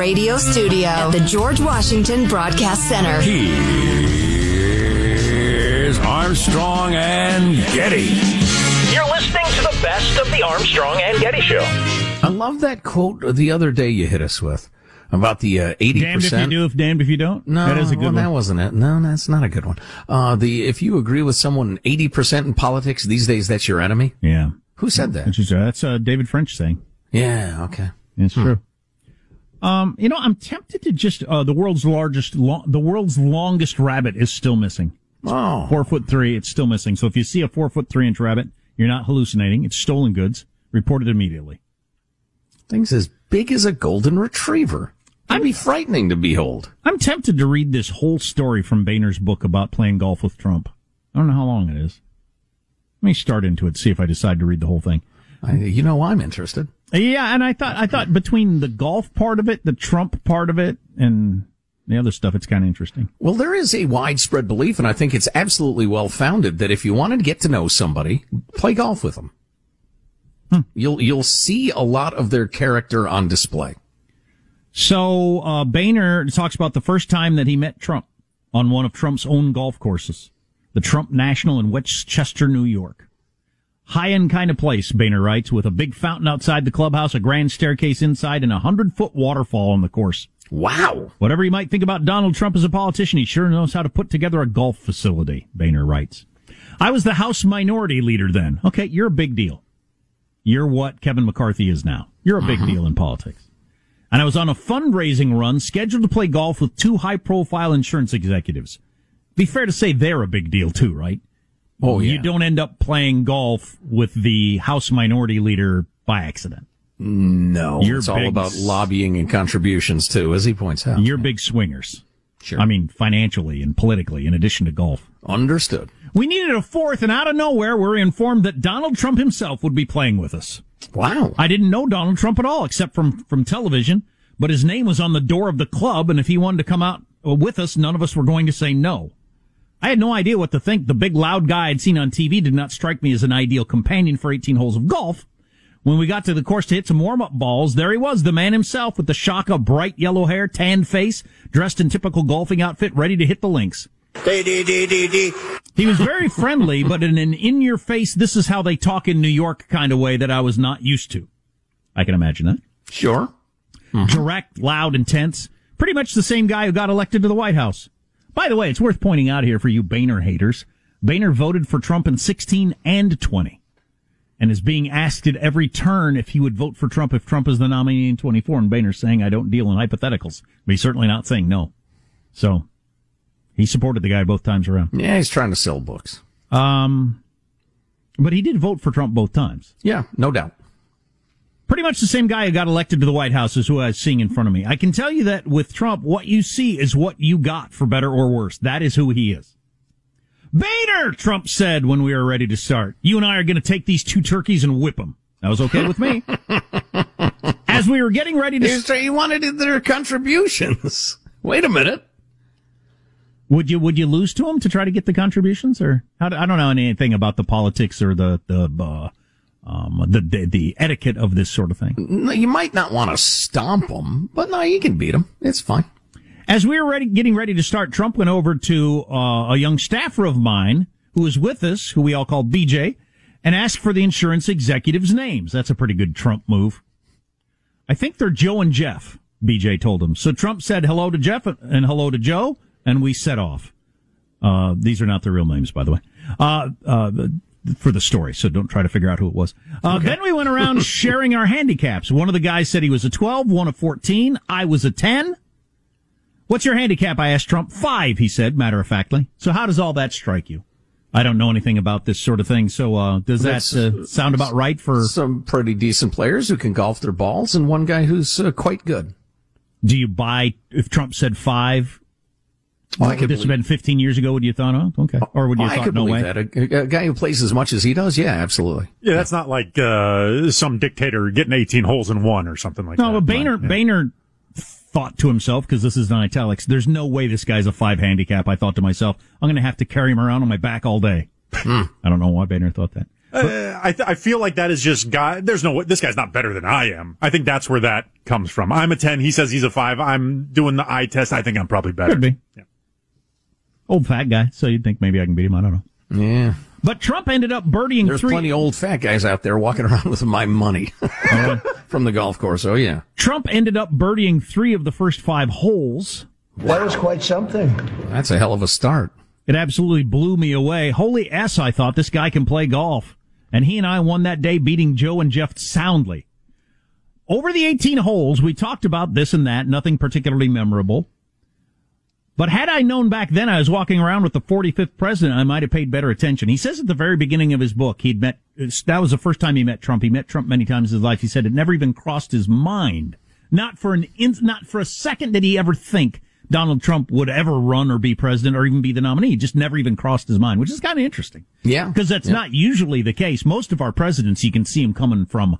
radio studio at the George Washington Broadcast Center. Here's Armstrong and Getty. You're listening to the best of the Armstrong and Getty Show. I love that quote the other day you hit us with about the uh, eighty Damned if you percent. do, if damned if you don't. No, that is a good well, one. that wasn't it. No, that's not a good one. Uh, the if you agree with someone eighty percent in politics these days, that's your enemy. yeah, Who said that? Which is, uh, that's uh, David French saying. Yeah. Okay. It's true. Um, you know, I'm tempted to just uh, the world's largest, lo- the world's longest rabbit is still missing. Oh. Four foot three, it's still missing. So if you see a four foot three inch rabbit, you're not hallucinating. It's stolen goods. Report it immediately. Things as big as a golden retriever. I'd be frightening to behold. I'm tempted to read this whole story from Boehner's book about playing golf with Trump. I don't know how long it is. Let me start into it, see if I decide to read the whole thing. I, you know, I'm interested. Yeah, and I thought I thought between the golf part of it, the Trump part of it, and the other stuff, it's kind of interesting. Well, there is a widespread belief, and I think it's absolutely well founded, that if you want to get to know somebody, play golf with them. You'll you'll see a lot of their character on display. So uh, Boehner talks about the first time that he met Trump on one of Trump's own golf courses, the Trump National in Westchester, New York. High end kind of place, Boehner writes, with a big fountain outside the clubhouse, a grand staircase inside, and a hundred foot waterfall on the course. Wow. Whatever you might think about Donald Trump as a politician, he sure knows how to put together a golf facility, Boehner writes. I was the House Minority Leader then. Okay, you're a big deal. You're what Kevin McCarthy is now. You're a big uh-huh. deal in politics. And I was on a fundraising run scheduled to play golf with two high profile insurance executives. Be fair to say they're a big deal too, right? Oh, yeah. You don't end up playing golf with the House Minority Leader by accident. No, You're it's all about lobbying and contributions too, as he points out. You're big swingers. Sure. I mean, financially and politically, in addition to golf. Understood. We needed a fourth, and out of nowhere, we're informed that Donald Trump himself would be playing with us. Wow. I didn't know Donald Trump at all, except from, from television, but his name was on the door of the club, and if he wanted to come out uh, with us, none of us were going to say no. I had no idea what to think. The big loud guy I'd seen on TV did not strike me as an ideal companion for 18 holes of golf. When we got to the course to hit some warm-up balls, there he was, the man himself with the shock of bright yellow hair, tanned face, dressed in typical golfing outfit, ready to hit the links. He was very friendly, but in an in-your-face, this is how they talk in New York kind of way that I was not used to. I can imagine that. Sure. Direct, loud, intense. Pretty much the same guy who got elected to the White House. By the way, it's worth pointing out here for you Boehner haters. Boehner voted for Trump in 16 and 20 and is being asked at every turn if he would vote for Trump if Trump is the nominee in 24. And Boehner's saying, I don't deal in hypotheticals. But he's certainly not saying no. So he supported the guy both times around. Yeah, he's trying to sell books. Um, but he did vote for Trump both times. Yeah, no doubt. Pretty much the same guy who got elected to the White House is who I was seeing in front of me. I can tell you that with Trump, what you see is what you got for better or worse. That is who he is. Boehner, Trump said when we were ready to start. You and I are going to take these two turkeys and whip them. That was okay with me. As we were getting ready to, He's- He wanted their contributions. Wait a minute. would you would you lose to him to try to get the contributions, or I don't know anything about the politics or the the uh, um, the, the the etiquette of this sort of thing. No, you might not want to stomp him, but no, you can beat him. It's fine. As we were ready, getting ready to start, Trump went over to uh, a young staffer of mine who was with us, who we all called BJ, and asked for the insurance executives' names. That's a pretty good Trump move. I think they're Joe and Jeff, BJ told him. So Trump said hello to Jeff and hello to Joe, and we set off. Uh, these are not their real names, by the way, uh, uh, the- for the story. So don't try to figure out who it was. Uh, Then we went around sharing our handicaps. One of the guys said he was a 12, one a 14. I was a 10. What's your handicap? I asked Trump. Five, he said, matter of factly. So how does all that strike you? I don't know anything about this sort of thing. So, uh, does that uh, sound about right for, Some pretty decent players who can golf their balls, and one guy who's uh, quite good. do you buy, if Trump said five, Well, I would could this have been 15 years ago? Would you have thought, oh, okay. Or would you have I thought, could no believe way? that. A, a guy who plays as much as he does, yeah, absolutely. Yeah, that's not like uh, some dictator getting 18 holes in one or something like No, that. No, but Boehner, Right, yeah. Boehner thought to himself, because this is in italics, there's no way this guy's a five handicap. I thought to myself, I'm going to have to carry him around on my back all day. Hmm. I don't know why Boehner thought that. Uh, I, th- I feel like that is just guy. There's no, this guy's not better than I am. I think that's where that comes from. I'm a 10. He says he's a 5. I'm doing the eye test. I think I'm probably better. Could be. Yeah. Old fat guy, so you'd think maybe I can beat him. I don't know. Yeah. But Trump ended up birdieing There's three. plenty of old fat guys out there walking around with my money from the golf course. Oh, yeah. Trump ended up birdieing three of the first five holes. That was quite something. That's a hell of a start. It absolutely blew me away. Holy S, I thought this guy can play golf. And he and I won that day beating Joe and Jeff soundly. Over the 18 holes, we talked about this and that, nothing particularly memorable. But had I known back then I was walking around with the 45th president, I might have paid better attention. He says at the very beginning of his book, he'd met, that was the first time he met Trump. He met Trump many times in his life. He said it never even crossed his mind. Not for an, in, not for a second did he ever think Donald Trump would ever run or be president or even be the nominee. It just never even crossed his mind, which is kind of interesting. Yeah. Because that's Yeah. not usually the case. Most of our presidents, you can see them coming from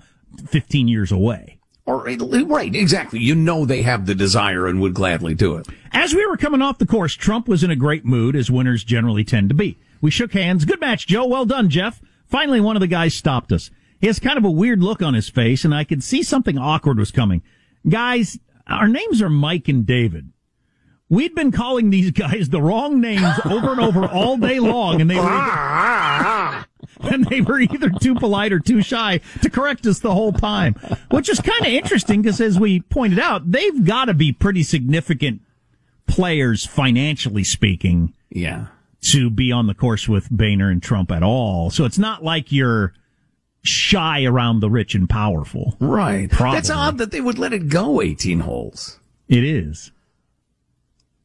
15 years away. Or, right, exactly. You know they have the desire and would gladly do it. As we were coming off the course, Trump was in a great mood, as winners generally tend to be. We shook hands. Good match, Joe. Well done, Jeff. Finally, one of the guys stopped us. He has kind of a weird look on his face, and I could see something awkward was coming. Guys, our names are Mike and David. We'd been calling these guys the wrong names over and over all day long, and they were either, ah, ah, ah. and they were either too polite or too shy to correct us the whole time, which is kind of interesting because, as we pointed out, they've got to be pretty significant players financially speaking Yeah. to be on the course with Boehner and Trump at all. So it's not like you're shy around the rich and powerful. Right. Probably. That's odd that they would let it go 18 holes. It is.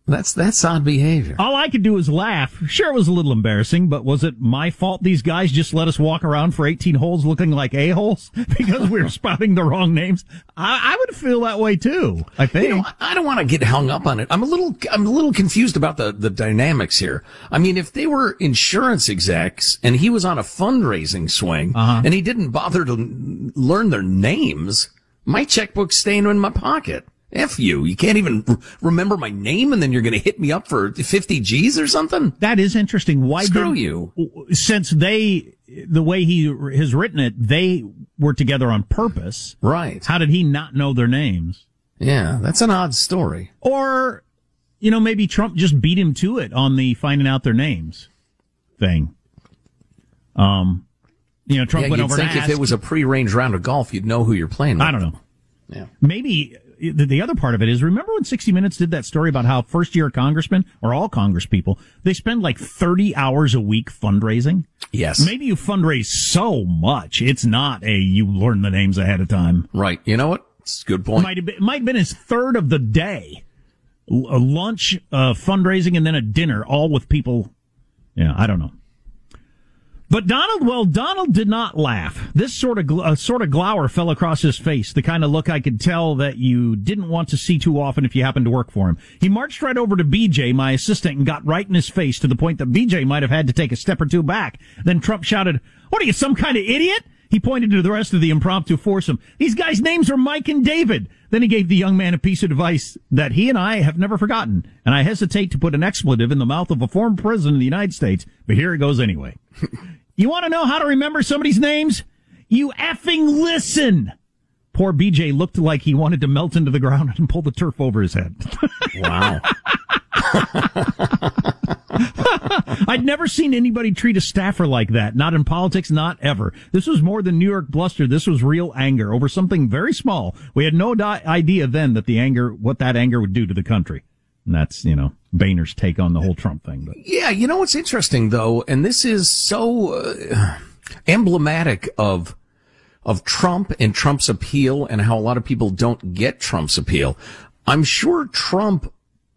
That's, that's odd behavior. All I could do was laugh. Sure, it was a little embarrassing, but was it my fault these guys just let us walk around for 18 holes looking like a-holes because we were spouting the wrong names? I, I would feel that way too, I think. You know, I don't want to get hung up on it. I'm a little, I'm a little confused about the, the dynamics here. I mean, if they were insurance execs and he was on a fundraising swing Uh-huh. and he didn't bother to learn their names, my checkbook's staying in my pocket. F you. You can't even r- remember my name and then you're going to hit me up for 50 G's or something? That is interesting. Why Screw did- you. Since they, the way he has written it, they were together on purpose. Right. How did he not know their names? Yeah. That's an odd story. Or, you know, maybe Trump just beat him to it on the finding out their names thing. Um, you know, Trump Yeah, went over think if it was a pre-range round of golf, you'd know who you're playing with. I don't know. Yeah. Maybe the, the other part of it is remember when 60 Minutes did that story about how first year congressmen or all congresspeople, they spend like 30 hours a week fundraising? Yes. Maybe you fundraise so much. It's not a you learn the names ahead of time. Right. You know what? It's a good point. Might have been, might have been his third of the day. A lunch, uh, fundraising, and then a dinner, all with people. Yeah, I don't know. But Donald, well, Donald did not laugh. This sort of, uh, sort of glower fell across his face, the kind of look I could tell that you didn't want to see too often if you happened to work for him. He marched right over to BJ, my assistant, and got right in his face to the point that BJ might have had to take a step or two back. Then Trump shouted, what are you, some kind of idiot? He pointed to the rest of the impromptu foursome. These guys' names are Mike and David. Then he gave the young man a piece of advice that he and I have never forgotten. And I hesitate to put an expletive in the mouth of a former president of the United States, but here it goes anyway. you want to know how to remember somebody's names? You effing listen. Poor BJ looked like he wanted to melt into the ground and pull the turf over his head. Wow. I'd never seen anybody treat a staffer like that. Not in politics, not ever. This was more than New York bluster. This was real anger over something very small. We had no di- idea then that the anger, what that anger would do to the country. And that's, you know, Boehner's take on the whole Trump thing. But Yeah, you know what's interesting though, and this is so uh, emblematic of of Trump and Trump's appeal and how a lot of people don't get Trump's appeal. I'm sure Trump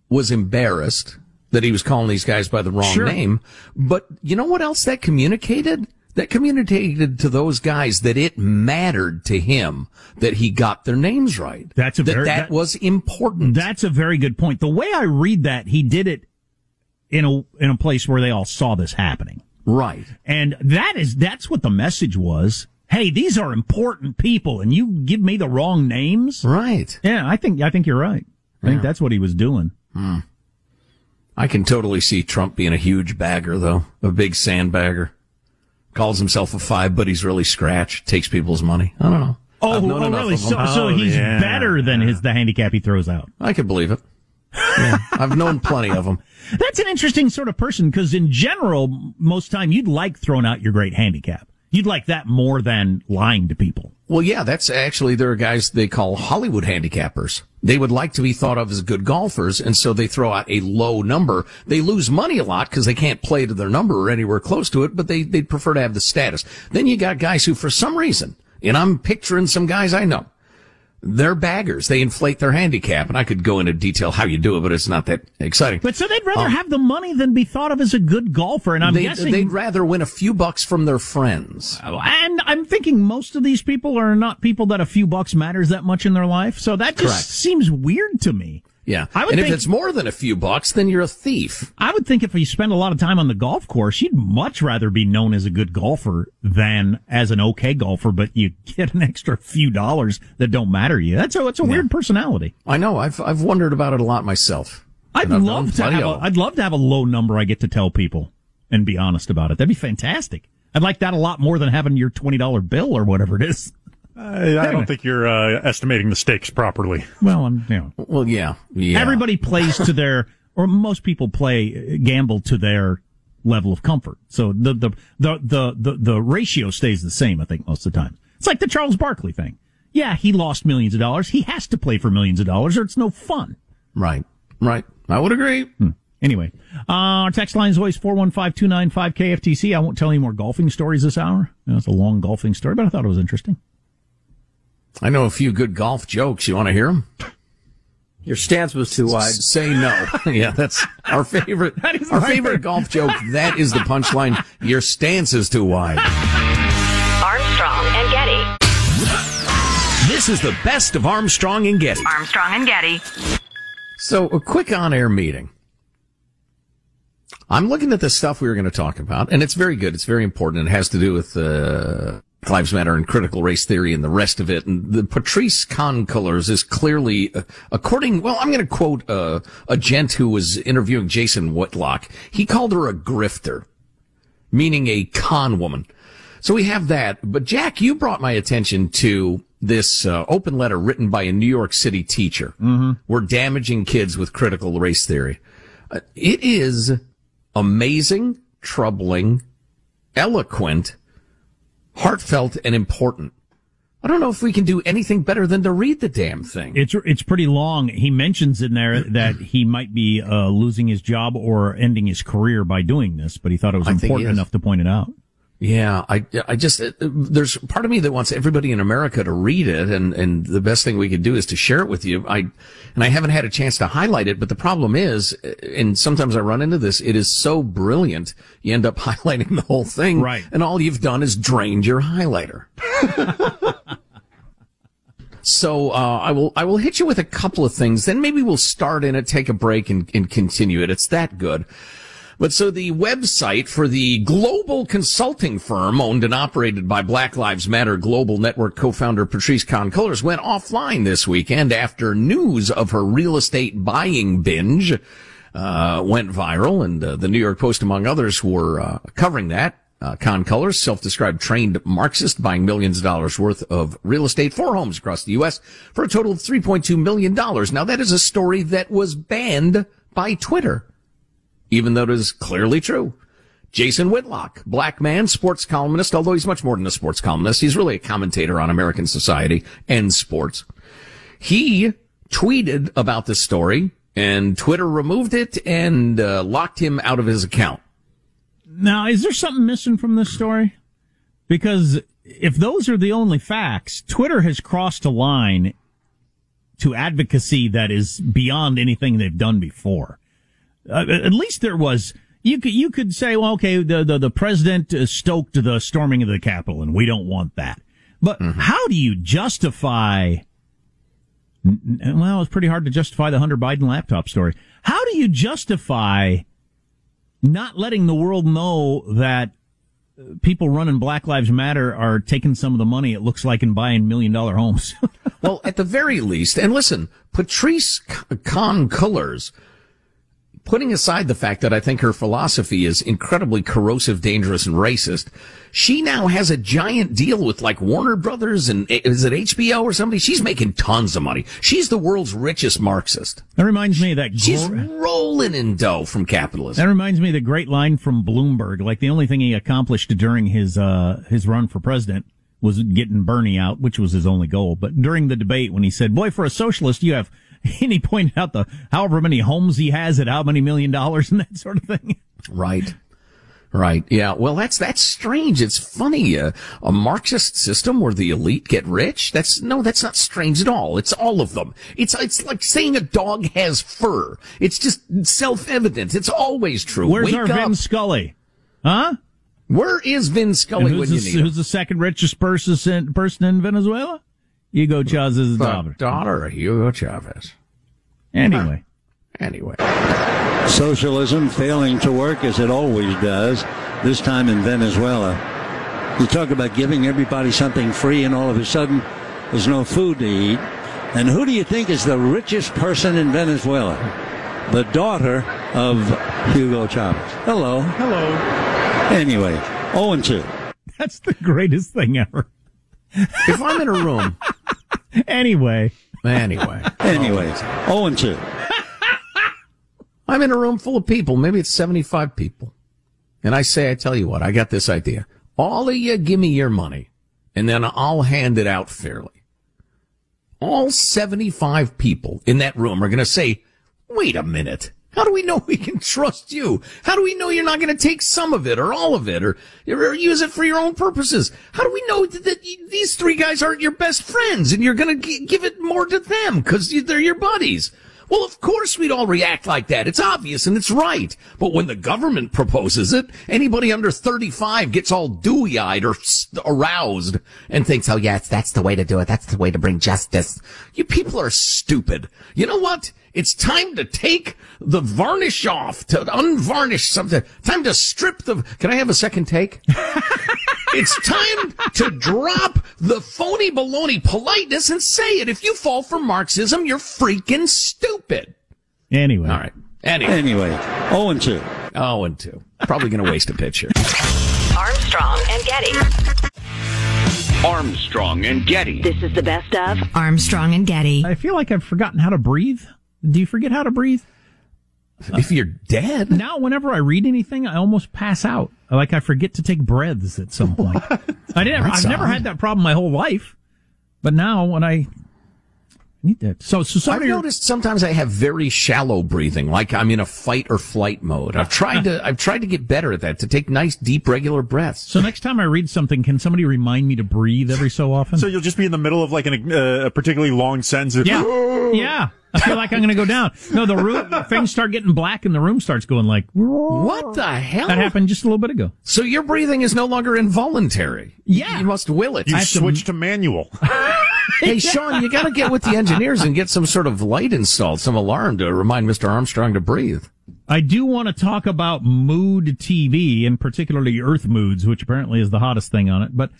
was embarrassed that he was calling these guys by the wrong Sure. name, but you know what else that communicated? That communicated to those guys that it mattered to him that he got their names right. That's a that very- that that- was important. that's a very good point. The way I read that, he did it in a, in a place where they all saw this happening. right. And that is, that's what the message was. Hey, these are important people and you give me the wrong names. Right. Yeah, I think, I think you're right. I think that's what he was doing. Hmm. I can totally see Trump being a huge bagger, though, a big sandbagger. Calls himself a five, but he's really scratch, takes people's money. I don't know. Oh, I've known oh really? of 'em. So, so Oh, he's yeah. better than his the handicap he throws out. I could believe it. Yeah, I've known plenty of them. That's an interesting sort of person because in general, most time you'd like throwing out your great handicap. You'd like that more than lying to people. Well, yeah, that's actually, there are guys they call Hollywood handicappers. They would like to be thought of as good golfers, and so they throw out a low number. They lose money a lot because they can't play to their number or anywhere close to it, but they, they'd prefer to have the status. Then you got guys who, for some reason, and I'm picturing some guys I know, they're baggers. They inflate their handicap, and I could go into detail how you do it, but it's not that exciting. But so they'd rather um, have the money than be thought of as a good golfer. And I'm They'd, guessing, they'd rather win a few bucks from their friends. Oh, and I'm thinking most of these people are not people that a few bucks matters that much in their life. So that just Correct. seems weird to me. Yeah. I would and think- if it's more than a few bucks, then you're a thief. I would think if you spend a lot of time on the golf course, you'd much rather be known as a good golfer than as an okay golfer, but you get an extra few dollars that don't matter to you. That's a, it's a weird personality. I know. I've I've wondered about it a lot myself. I'd love to have a. I'd love to have a low number I get to tell people and be honest about it. That'd be fantastic. I'd like that a lot more than having your $20 bill or whatever it is. I, I don't think you're uh, estimating the stakes properly. Well, I'm, you know, Well, yeah, yeah. everybody plays to their, or most people play, gamble to their level of comfort. So the, the, the, the, the, the ratio stays the same, I think, most of the time. It's like the Charles Barkley thing. Yeah, he lost millions of dollars. He has to play for millions of dollars or it's no fun. Right, right. I would agree. Anyway, uh, our text line is always 415-295-KFTC. I won't tell any more golfing stories this hour. You know, a long golfing story, but I thought it was interesting. I know a few good golf jokes. You want to hear them? Your stance was too wide. Say no. yeah, that's our favorite. is our favorite favorite. golf joke. That is the punchline. Your stance is too wide. Armstrong and Getty. This is the best of Armstrong and Getty. Armstrong and Getty. So, a quick on-air meeting. I'm looking at the stuff we were going to talk about, and it's very good. It's very important. It has to do with uh, Black Lives Matter and critical race theory and the rest of it. And the Patrisse Khan-Cullors is clearly, uh, according, well, I'm going to quote uh, a gent who was interviewing Jason Whitlock. He called her a grifter, meaning a con woman. So we have that. But Jack, you brought my attention to this uh, open letter written by a New York City teacher. Mm-hmm. We're damaging kids with critical race theory. Uh, it is amazing, troubling, eloquent, heartfelt, and important. I don't know if we can do anything better than to read the damn thing. It's it's pretty long. He mentions in there that he might be uh, losing his job or ending his career by doing this, but he thought it was I important enough to point it out. Yeah, I, I just, uh, there's part of me that wants everybody in America to read it, and, and the best thing we could do is to share it with you. I, and I haven't had a chance to highlight it, but the problem is, uh, and sometimes I run into this, it is so brilliant, you end up highlighting the whole thing. Right. And all you've done is drained your highlighter. So uh, I will I will hit you with a couple of things. Then maybe we'll start in it, take a break, and, and continue it. It's that good. But so the website for the global consulting firm owned and operated by Black Lives Matter Global Network co-founder Patrisse Khan-Cullors went offline this weekend after news of her real estate buying binge uh, went viral, and uh, the New York Post, among others, were uh, covering that. Uh, Con self-described trained Marxist, buying millions of dollars worth of real estate for homes across the U.S. for a total of $3.2 million. Now that is a story that was banned by Twitter, even though it is clearly true. Jason Whitlock, black man, sports columnist, although he's much more than a sports columnist. He's really a commentator on American society and sports. He tweeted about this story and Twitter removed it and uh, locked him out of his account. Now, is there something missing from this story? Because if those are the only facts, Twitter has crossed a line to advocacy that is beyond anything they've done before. Uh, at least there was. You could you could say, well, okay, the the, the president uh, stoked the storming of the Capitol, and we don't want that. But how do you justify? Well, it's pretty hard to justify the Hunter Biden laptop story. How do you justify not letting the world know that uh, people running Black Lives Matter are taking some of the money it looks like and buying million dollar homes? well, at the very least, and listen, Patrice Con Cullers putting aside the fact that I think her philosophy is incredibly corrosive, dangerous, and racist, she now has a giant deal with like Warner Brothers and is it HBO or somebody? She's making tons of money. She's the world's richest Marxist. That reminds me of that. She's rolling in dough from capitalism. That reminds me of the great line from Bloomberg. Like the only thing he accomplished during his uh, his run for president was getting Bernie out, which was his only goal. But during the debate, when he said, "Boy, for a socialist, you have," and he pointed out the however many homes he has at how many million dollars and that sort of thing. Right. Right. Yeah. Well, that's, that's strange. It's funny. Uh, a Marxist system where the elite get rich. That's, no, that's not strange at all. It's all of them. It's, it's like saying a dog has fur. It's just self-evident. It's always true. Where's Wake our up. Vin Scully? Huh? Where is Vin And Scully when who's, you the, need him? who's the second richest person in, person in Venezuela? Hugo Chavez's daughter. daughter of Hugo Chavez. Anyway. Anyway. Socialism failing to work as it always does, this time in Venezuela. You talk about giving everybody something free, and all of a sudden, there's no food to eat. And who do you think is the richest person in Venezuela? The daughter of Hugo Chavez. Hello. Hello. Anyway, 0 and 2. That's the greatest thing ever. If I'm in a room, Anyway. Anyway, Anyways, 0 and 2. I'm in a room full of people. Maybe it's 75 people. And I say, I tell you what, I got this idea. All of you give me your money and then I'll hand it out fairly. All 75 people in that room are going to say, wait a minute. How do we know we can trust you? How do we know you're not going to take some of it or all of it or, or use it for your own purposes? How do we know that, that these three guys aren't your best friends and you're going to give it more to them because they're your buddies? Well, of course we'd all react like that. It's obvious and it's right. But when the government proposes it, anybody under 35 gets all dewy-eyed or aroused and thinks, oh yes, that's the way to do it. That's the way to bring justice. You people are stupid. You know what? It's time to take the varnish off, to unvarnish something. Time to strip the, can I have a second take? It's time to drop the phony baloney politeness and say it. If you fall for Marxism, you're freaking stupid. Anyway. All right. Anyway. Anyway, 0 and 2. Oh, and two. Probably going to waste a pitch here. Armstrong and Getty. Armstrong and Getty. This is the best of Armstrong and Getty. I feel like I've forgotten how to breathe. Do you forget how to breathe? If you're dead, Now, whenever I read anything, I almost pass out. Like I forget to take breaths at some point. I didn't. I've never had that problem my whole life, but now when I need that, so so I've noticed sometimes I have very shallow breathing, like I'm in a fight or flight mode. I've tried to, I've tried to get better at that, to take nice, deep, regular breaths. So next time I read something, can somebody remind me to breathe every so often? So you'll just be in the middle of like an, uh, a particularly long sentence. of- yeah, yeah. I feel like I'm going to go down. No, the room things start getting black and the room starts going like. What the hell? That happened just a little bit ago. So your breathing is no longer involuntary. Yeah. You must will it. You I have to- switch to manual. Hey, Sean, you got to get with the engineers and get some sort of light installed, some alarm to remind Mr. Armstrong to breathe. I do want to talk about mood TV and particularly Earth Moods, which apparently is the hottest thing on it. But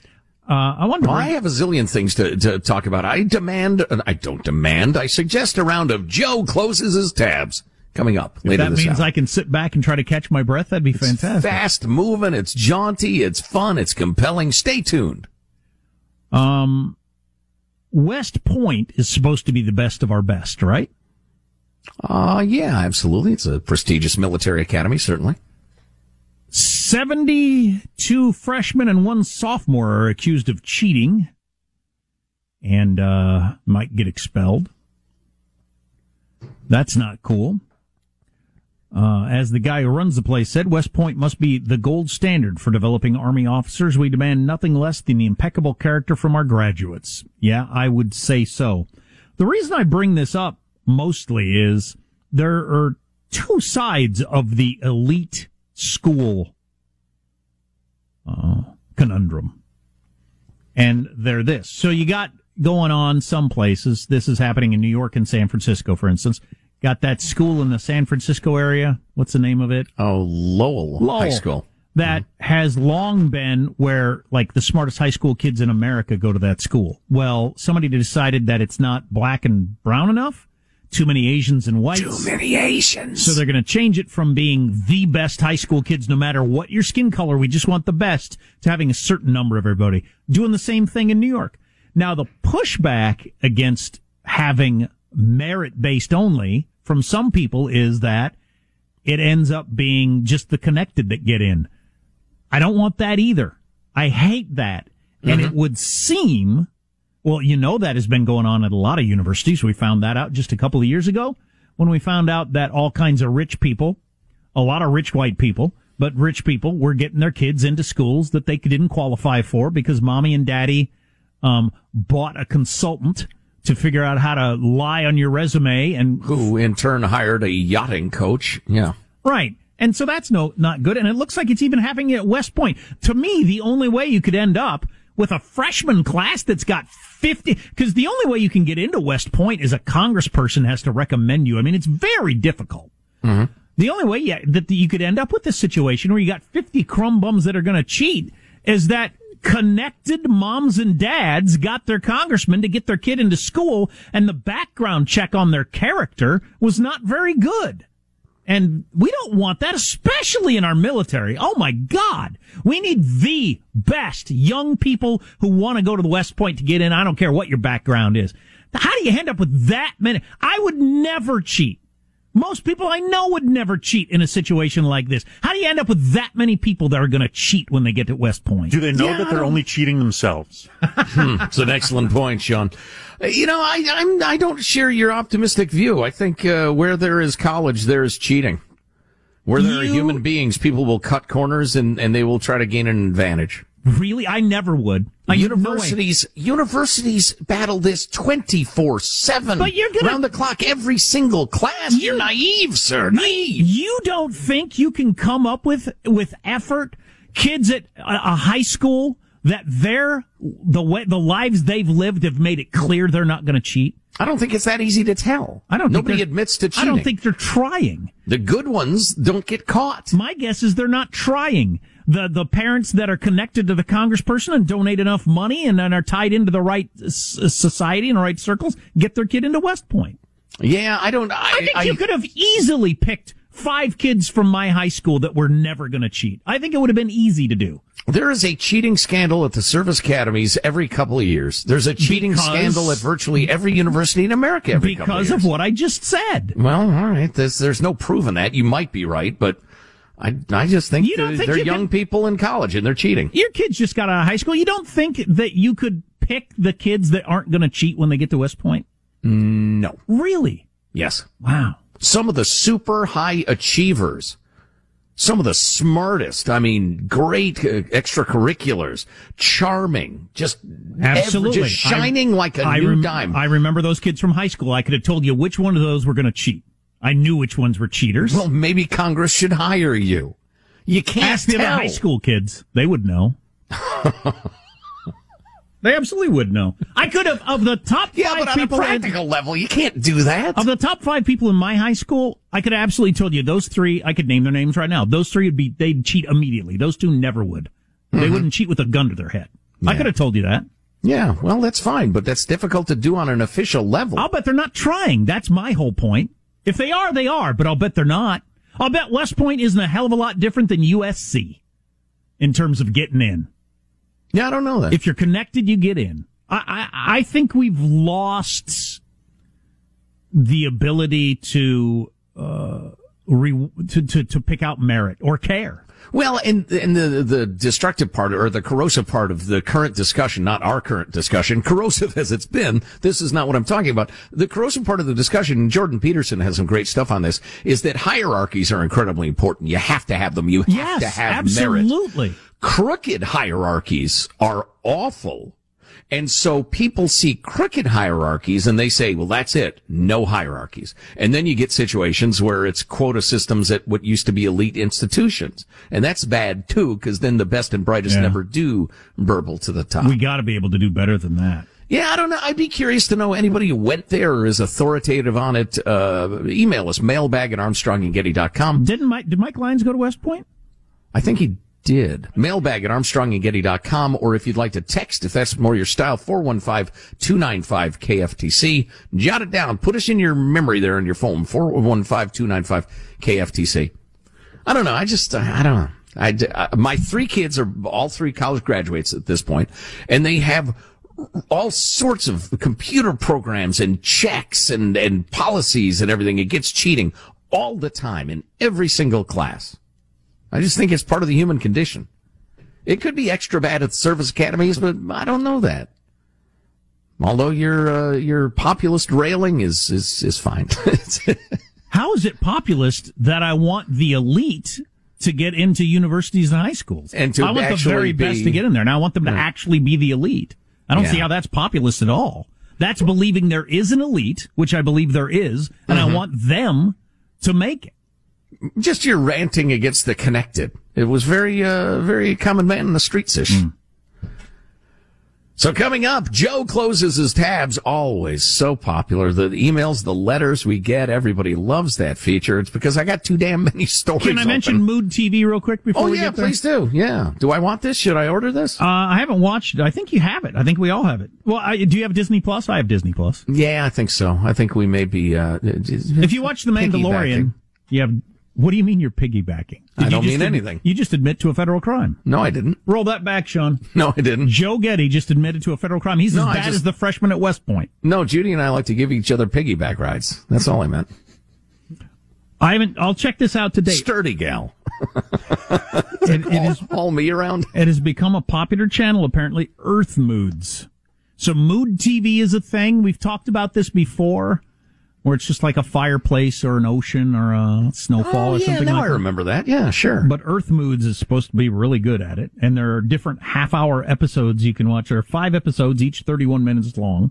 uh, I wonder. Well, I have a zillion things to, to talk about. I demand, I don't demand, I suggest a round of Joe closes his tabs coming up if later that means hour. I can sit back and try to catch my breath. That'd be fantastic. Fast moving, it's jaunty, it's fun, it's compelling. Stay tuned. Um, West Point is supposed to be the best of our best, right? Uh, yeah, absolutely. It's a prestigious military academy, certainly. 72 freshmen and one sophomore are accused of cheating and uh, might get expelled. That's not cool. Uh, as the guy who runs the place said, West Point must be the gold standard for developing Army officers. We demand nothing less than the impeccable character from our graduates. Yeah, I would say so. The reason I bring this up mostly is there are two sides of the elite school uh, conundrum. And they're this. So you got going on some places. This is happening in New York and San Francisco, for instance. Got that school in the San Francisco area. What's the name of it? Oh, Lowell, Lowell. High School. That has long been where like the smartest high school kids in America go to that school. Well, somebody decided that it's not black and brown enough too many Asians and whites. Too many Asians. So they're going to change it from being the best high school kids, no matter what your skin color. We just want the best to having a certain number of everybody doing the same thing in New York. Now the pushback against having merit based only from some people is that it ends up being just the connected that get in. I don't want that either. I hate that. And it mm-hmm. would seem, well, you know, that has been going on at a lot of universities. We found that out just a couple of years ago when we found out that all kinds of rich people, a lot of rich white people, but rich people were getting their kids into schools that they didn't qualify for because mommy and daddy, um, bought a consultant to figure out how to lie on your resume and Who in turn hired a yachting coach. Yeah. Right. And so that's no, not good. And it looks like it's even happening at West Point. To me, the only way you could end up with a freshman class that's got 50, because the only way you can get into West Point is a congressperson has to recommend you. I mean, it's very difficult. Mm-hmm. The only way yeah, that you could end up with this situation where you got 50 crumb bums that are going to cheat is that connected moms and dads got their congressman to get their kid into school and the background check on their character was not very good. And we don't want that, especially in our military. Oh my God. We need the best young people who want to go to the West Point to get in. I don't care what your background is. How do you end up with that many? I would never cheat. Most people I know would never cheat in a situation like this. How do you end up with that many people that are going to cheat when they get to West Point? Do they know Yeah, that they're only cheating themselves? It's an excellent point, Sean. You know, I, I'm, I don't share your optimistic view. I think uh, where there is college, there is cheating. Where there are human beings, people will cut corners and, and they will try to gain an advantage. Really? I never would. I, no universities, universities battle this 24 7. But you're gonna- Round the clock, every single class. You're naive, sir. Naive. You don't think you can come up with with effort kids at a, a high school that their the way the lives they've lived have made it clear they're not going to cheat? I don't think it's that easy to tell. I don't. think Nobody admits to cheating. I don't think they're trying. the good ones don't get caught. My guess is they're not trying. The the parents that are connected to the congressperson and donate enough money and then are tied into the right s- society and the right circles get their kid into West Point. Yeah, I don't. I, I think you could have easily picked five kids from my high school that were never going to cheat. I think it would have been easy to do. There is a cheating scandal at the service academies every couple of years. There's a cheating Because- scandal at virtually every university in America every because of of what I just said. Well, all right. There's, there's no proving that. You might be right, but I, I just think, You don't they're, think they're you young can- people in college and they're cheating. Your kids just got out of high school. You don't think that you could pick the kids that aren't going to cheat when they get to West Point? Mm, no. Really? Yes. Wow. Some of the super high achievers, some of the smartest, I mean, great uh, extracurriculars, charming, just ever- Absolutely. just shining like a I new rem- dime. I remember those kids from high school. I could have told you which one of those were going to cheat. I knew which ones were cheaters. well, maybe Congress should hire you. You can't Ask the other high school kids. They would know. they absolutely would know. I could have, of the top Yeah, five but on a in- practical level, you can't do that. Of the top five people in my high school, I could have absolutely told you those three. I could name their names right now. Those three would be they'd cheat immediately. Those two never would. They mm-hmm. wouldn't cheat with a gun to their head. I could have told you that. Yeah, well, that's fine, but that's difficult to do on an official level. I'll bet they're not trying. That's my whole point. If they are, they are, but I'll bet they're not. I'll bet West Point isn't a hell of a lot different than USC in terms of getting in. Yeah, I don't know that. If you're connected, you get in. I, I, I think we've lost the ability to, uh, re, to, to, to pick out merit or care. well, and and the the destructive part or the corrosive part of the current discussion, not our current discussion, corrosive as it's been. This is not what I'm talking about. The corrosive part of the discussion, and Jordan Peterson has some great stuff on this, is that hierarchies are incredibly important. You have to have them. You have Yes, to have merit. absolutely. Crooked hierarchies are awful. And so people see crooked hierarchies and they say, well, that's it. No hierarchies. And then you get situations where it's quota systems at what used to be elite institutions. And that's bad too, because then the best and brightest Yeah. never do burble to the top. We got to be able to do better than that. yeah, I don't know. I'd be curious to know anybody who went there or is authoritative on it. Uh, email us, mailbag at armstrongandgetty.com. Didn't Mike, did Mike Lyons go to West Point? I think he did. Mailbag at armstrongandgetty.com, or if you'd like to text, if that's more your style, 415-295-KFTC. Jot it down. Put us in your memory there on your phone, 415-295-KFTC. I don't know. I just, I don't know. I, uh, my three kids are all three college graduates at this point, and they have all sorts of computer programs and checks and, and policies and everything against cheating all the time in every single class. I just think it's part of the human condition. It could be extra bad at the service academies, but I don't know that. Although your uh, your populist railing is is is fine. How is it populist that I want the elite to get into universities and high schools? And to I want the very be- best to get in there, and I want them to actually be the elite. I don't Yeah. see how that's populist at all. That's believing there is an elite, which I believe there is, and Mm-hmm. I want them to make it. Just your ranting against the connected. It was very, uh, very common man in the streets ish. So coming up, Joe closes his tabs. Always so popular. The emails, the letters we get, everybody loves that feature. It's because I got too damn many stories. Can I mention. Mood TV real quick before Oh we yeah, get there? please do. Yeah. Do I want this? Should I order this? Uh, I haven't watched it. I think you have it. I think we all have it. Well, I, do you have Disney Plus? I have Disney Plus. yeah, I think so. I think we may be. Uh, If you watch The Mandalorian, you have. What do you mean you're piggybacking? I don't mean ad- anything. You just admit to a federal crime. No, I didn't. Roll that back, Sean. No, I didn't. Joe Getty just admitted to a federal crime. He's No, as bad just- as the freshman at West Point. No, Judy and I like to give each other piggyback rides. That's all I meant. I haven't. I'll check this out today. Sturdy gal. It, it is. All me around. It has become a popular channel. Apparently, Earth Moods. So Mood TV is a thing. We've talked about this before, where it's just like a fireplace or an ocean or a snowfall Oh, or yeah, something now like I that. remember that. Yeah, sure. But Earth Moods is supposed to be really good at it. And there are different half hour episodes you can watch. There are five episodes, each 31 minutes long.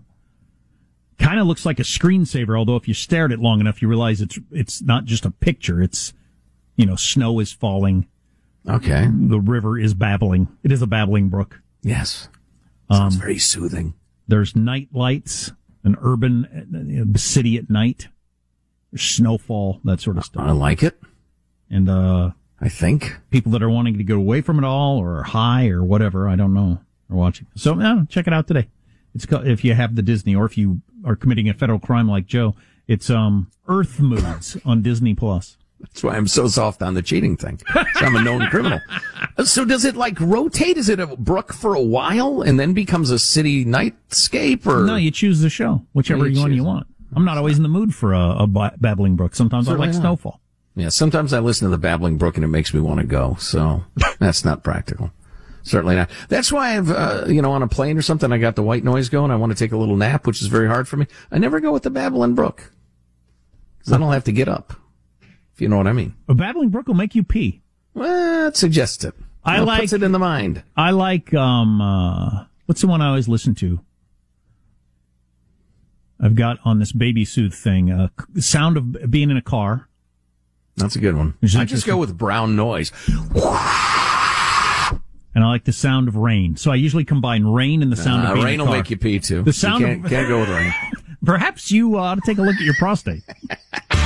Kind of looks like a screensaver, although if you stare at it long enough, you realize it's, it's not just a picture. It's, you know, snow is falling. okay. The river is babbling. It is a babbling brook. Yes. Um, Sounds very soothing. There's night lights, an urban uh, city at night. There's snowfall, that sort of stuff. I like it. And, uh, I think. people that are wanting to get away from it all or are high or whatever. I don't know. Are watching. So yeah, check it out today. It's co- if you have the Disney or if you are committing a federal crime like Joe, it's um Earth Moods on Disney Plus. That's why I'm so soft on the cheating thing. I'm a known criminal. So does it like rotate? Is it a brook for a while and then becomes a city nightscape or? No, you choose the show, whichever You one you want. I'm not always in the mood for a, a babbling brook. Sometimes I like. Snowfall. Yeah, sometimes I listen to the babbling brook and it makes me want to go. So that's not practical. Certainly not. That's why I've, uh, you know, on a plane or something, I got the white noise going. I want to take a little nap, which is very hard for me. I never go with the babbling brook because I don't have to get up. If you know what I mean. A babbling brook will make you pee. Well, it suggests it. I it like- puts it in the mind. I like um uh what's the one I always listen to? I've got on this baby soothe thing, uh, sound of being in a car. That's a good one. I just go with brown noise. and I like the sound of rain. So I usually combine rain and the sound Uh, of being rain in a will make you pee too. The sound you can't, of- can't go with rain. Perhaps you uh, ought to take a look at your prostate.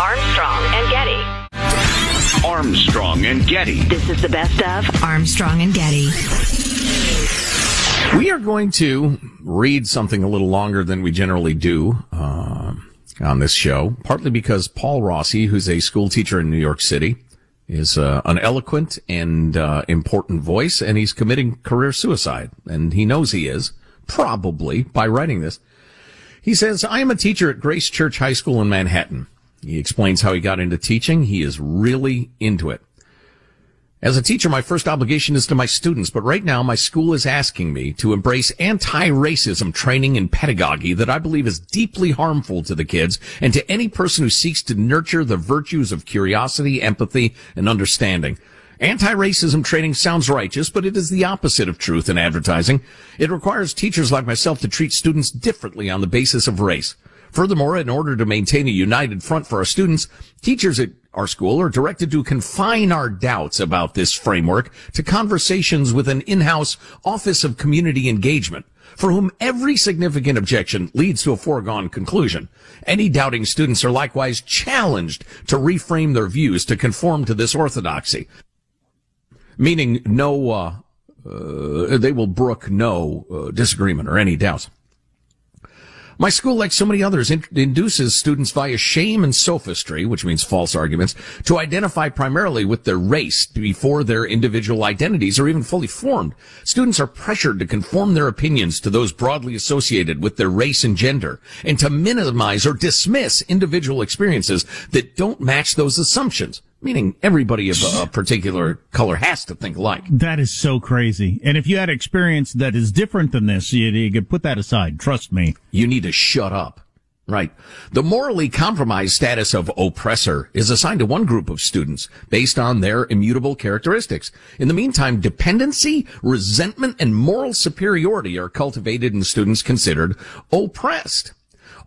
Armstrong and Getty. Armstrong and Getty. This is the best of. Armstrong and Getty. We are going to read something a little longer than we generally do um on this show, partly because Paul Rossi, who's a school teacher in New York City, is uh, an eloquent and uh, important voice, and he's committing career suicide, and he knows he is probably by writing this. He says, I am a teacher at Grace Church High School in Manhattan. He explains how he got into teaching. He is really into it. As a teacher, my first obligation is to my students, but right now my school is asking me to embrace anti-racism training and pedagogy that I believe is deeply harmful to the kids and to any person who seeks to nurture the virtues of curiosity, empathy, and understanding. Anti-racism training sounds righteous, but it is the opposite of truth in advertising. It requires teachers like myself to treat students differently on the basis of race. Furthermore, in order to maintain a united front for our students, teachers at our school are directed to confine our doubts about this framework to conversations with an in-house Office of Community Engagement, for whom every significant objection leads to a foregone conclusion. Any doubting students are likewise challenged to reframe their views to conform to this orthodoxy. meaning no, uh, uh, they will brook no uh, disagreement or any doubts. My school, like so many others, in- induces students via shame and sophistry, which means false arguments, to identify primarily with their race before their individual identities are even fully formed. Students are pressured to conform their opinions to those broadly associated with their race and gender, and to minimize or dismiss individual experiences that don't match those assumptions. Meaning everybody of a particular color has to think alike. That is so crazy. And if you had experience that is different than this, you, you could put that aside. Trust me. You need to shut up. Right. The morally compromised status of oppressor is assigned to one group of students based on their immutable characteristics. In the meantime, dependency, resentment, and moral superiority are cultivated in students considered oppressed.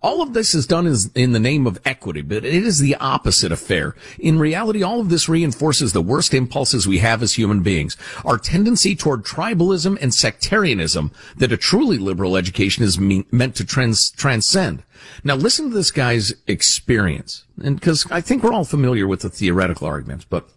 All of this is done is in the name of equity, but it is the opposite affair. In reality, all of this reinforces the worst impulses we have as human beings. Our tendency toward tribalism and sectarianism that a truly liberal education is mean, meant to trans, transcend. Now listen to this guy's experience. And because I think we're all familiar with the theoretical arguments, but,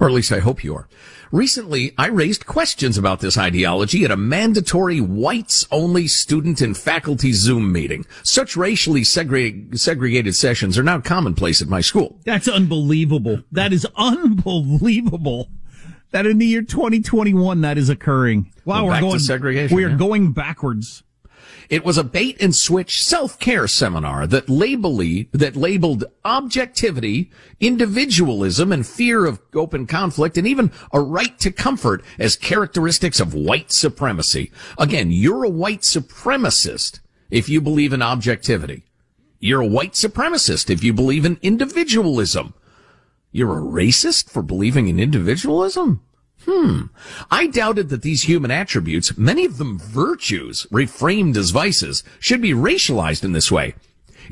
or at least I hope you are. Recently, I raised questions about this ideology at a mandatory whites only student and faculty Zoom meeting. Such racially segreg- segregated sessions are now commonplace at my school. That's unbelievable. That is unbelievable. That in the year 2021 that is occurring. Wow, We're we're going segregation, We are yeah. going backwards. It was a bait and switch self-care seminar that that labeled objectivity, individualism, and fear of open conflict, and even a right to comfort as characteristics of white supremacy. Again, you're a white supremacist if you believe in objectivity. You're a white supremacist if you believe in individualism. You're a racist for believing in individualism? Hmm. I doubted that these human attributes, many of them virtues, reframed as vices, should be racialized in this way.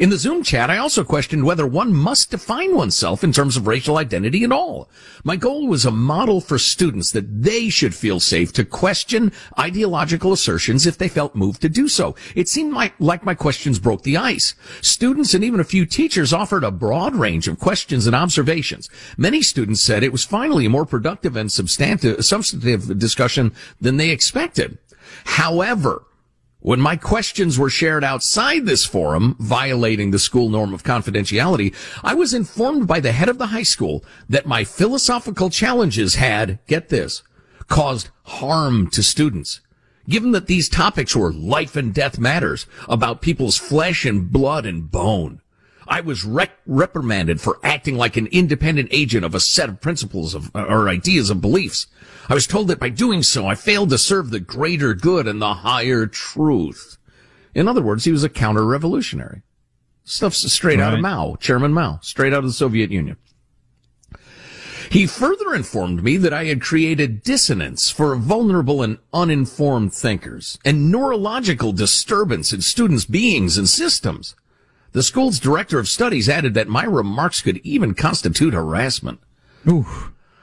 In the Zoom chat, I also questioned whether one must define oneself in terms of racial identity at all. My goal was a model for students that they should feel safe to question ideological assertions if they felt moved to do so. It seemed like, like my questions broke the ice. Students and even a few teachers offered a broad range of questions and observations. Many students said it was finally a more productive and substantive, substantive discussion than they expected. However, when my questions were shared outside this forum, violating the school norm of confidentiality, I was informed by the head of the high school that my philosophical challenges had, get this, caused harm to students. Given that these topics were life and death matters about people's flesh and blood and bone. I was rec- reprimanded for acting like an independent agent of a set of principles of, or ideas of beliefs. I was told that by doing so, I failed to serve the greater good and the higher truth. In other words, he was a counter-revolutionary. Stuff's straight out of Mao, Chairman Mao, straight out of the Soviet Union. He further informed me that I had created dissonance for vulnerable and uninformed thinkers and neurological disturbance in students' beings and systems. The school's director of studies added that my remarks could even constitute harassment.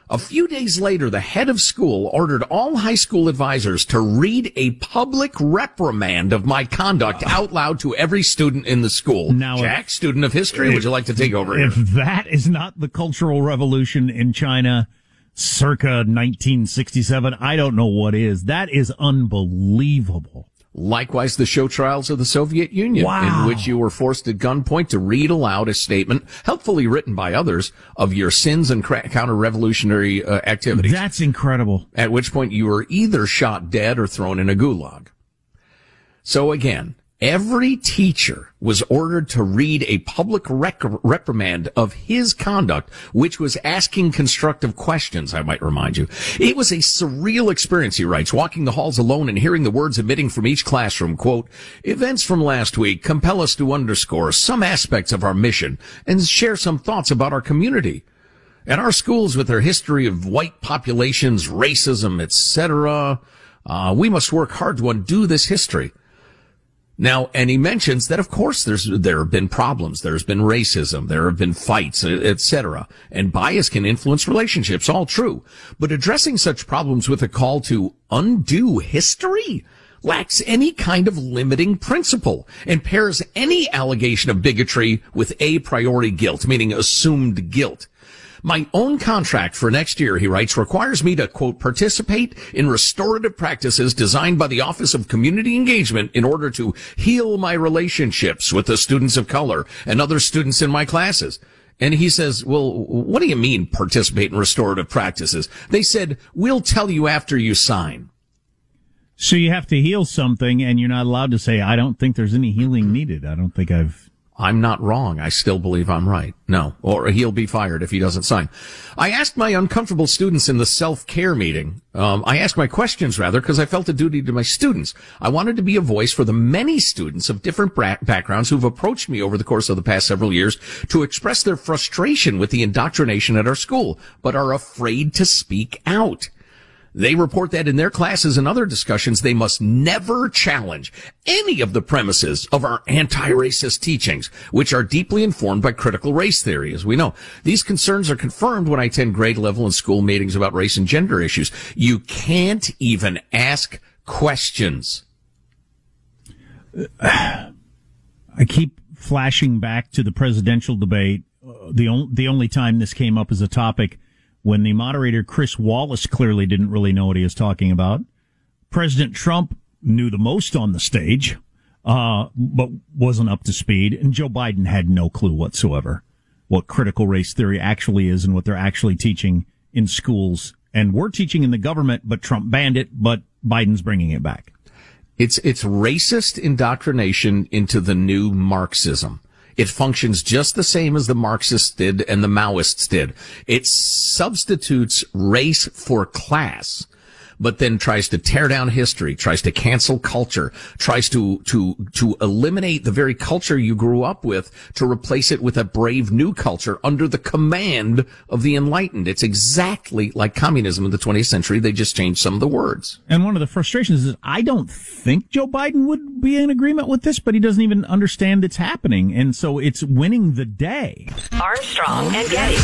A few days later, the head of school ordered all high school advisors to read a public reprimand of my conduct ah. out loud to every student in the school. Now, Jack, student of history, would you like to take over If here? that is not the Cultural Revolution in China circa 1967, I don't know what is. That is unbelievable. Likewise, the show trials of the Soviet Union, Wow. in which you were forced at gunpoint to read aloud a statement, helpfully written by others, of your sins and cra- counter-revolutionary uh, activities. That's incredible. at which point you were either shot dead or thrown in a gulag. So again, every teacher was ordered to read a public rec- reprimand of his conduct, which was asking constructive questions, I might remind you. It was a surreal experience, he writes, walking the halls alone and hearing the words emitting from each classroom, quote, events from last week compel us to underscore some aspects of our mission and share some thoughts about our community. And our schools, with their history of white populations, racism, etc., uh, we must work hard to undo this history. Now, and he mentions that, of course, there's there have been problems. There's been racism. There have been fights, etc. And bias can influence relationships. All true, but addressing such problems with a call to undo history lacks any kind of limiting principle and pairs any allegation of bigotry with a priori guilt, meaning assumed guilt. My own contract for next year, he writes, requires me to, quote, participate in restorative practices designed by the Office of Community Engagement in order to heal my relationships with the students of color and other students in my classes. And he says, well, what do you mean participate in restorative practices? They said, we'll tell you after you sign. So you have to heal something and you're not allowed to say, I don't think there's any healing needed. I don't think I've I'm not wrong. I still believe I'm right. No. Or he'll be fired if he doesn't sign. I asked my uncomfortable students in the self-care meeting. Um, I asked my questions rather because I felt a duty to my students. I wanted to be a voice for the many students of different backgrounds who've approached me over the course of the past several years to express their frustration with the indoctrination at our school, but are afraid to speak out. They report that in their classes and other discussions, they must never challenge any of the premises of our anti-racist teachings, which are deeply informed by critical race theory, as we know. These concerns are confirmed when I attend grade level and school meetings about race and gender issues. You can't even ask questions. I keep flashing back to the presidential debate. The, on, the only time this came up as a topic when the moderator Chris Wallace clearly didn't really know what he was talking about. President Trump knew the most on the stage, uh, but wasn't up to speed, and Joe Biden had no clue whatsoever what critical race theory actually is and what they're actually teaching in schools. And we're teaching in the government, but Trump banned it, but Biden's bringing it back. It's, it's racist indoctrination into the new Marxism. It functions just the same as the Marxists did and the Maoists did. It substitutes race for class but then tries to tear down history, tries to cancel culture, tries to, to, to eliminate the very culture you grew up with to replace it with a brave new culture under the command of the enlightened. It's exactly like communism in the 20th century. They just changed some of the words. And one of the frustrations is I don't think Joe Biden would be in agreement with this, but he doesn't even understand it's happening. And so it's winning the day. Armstrong and Getty.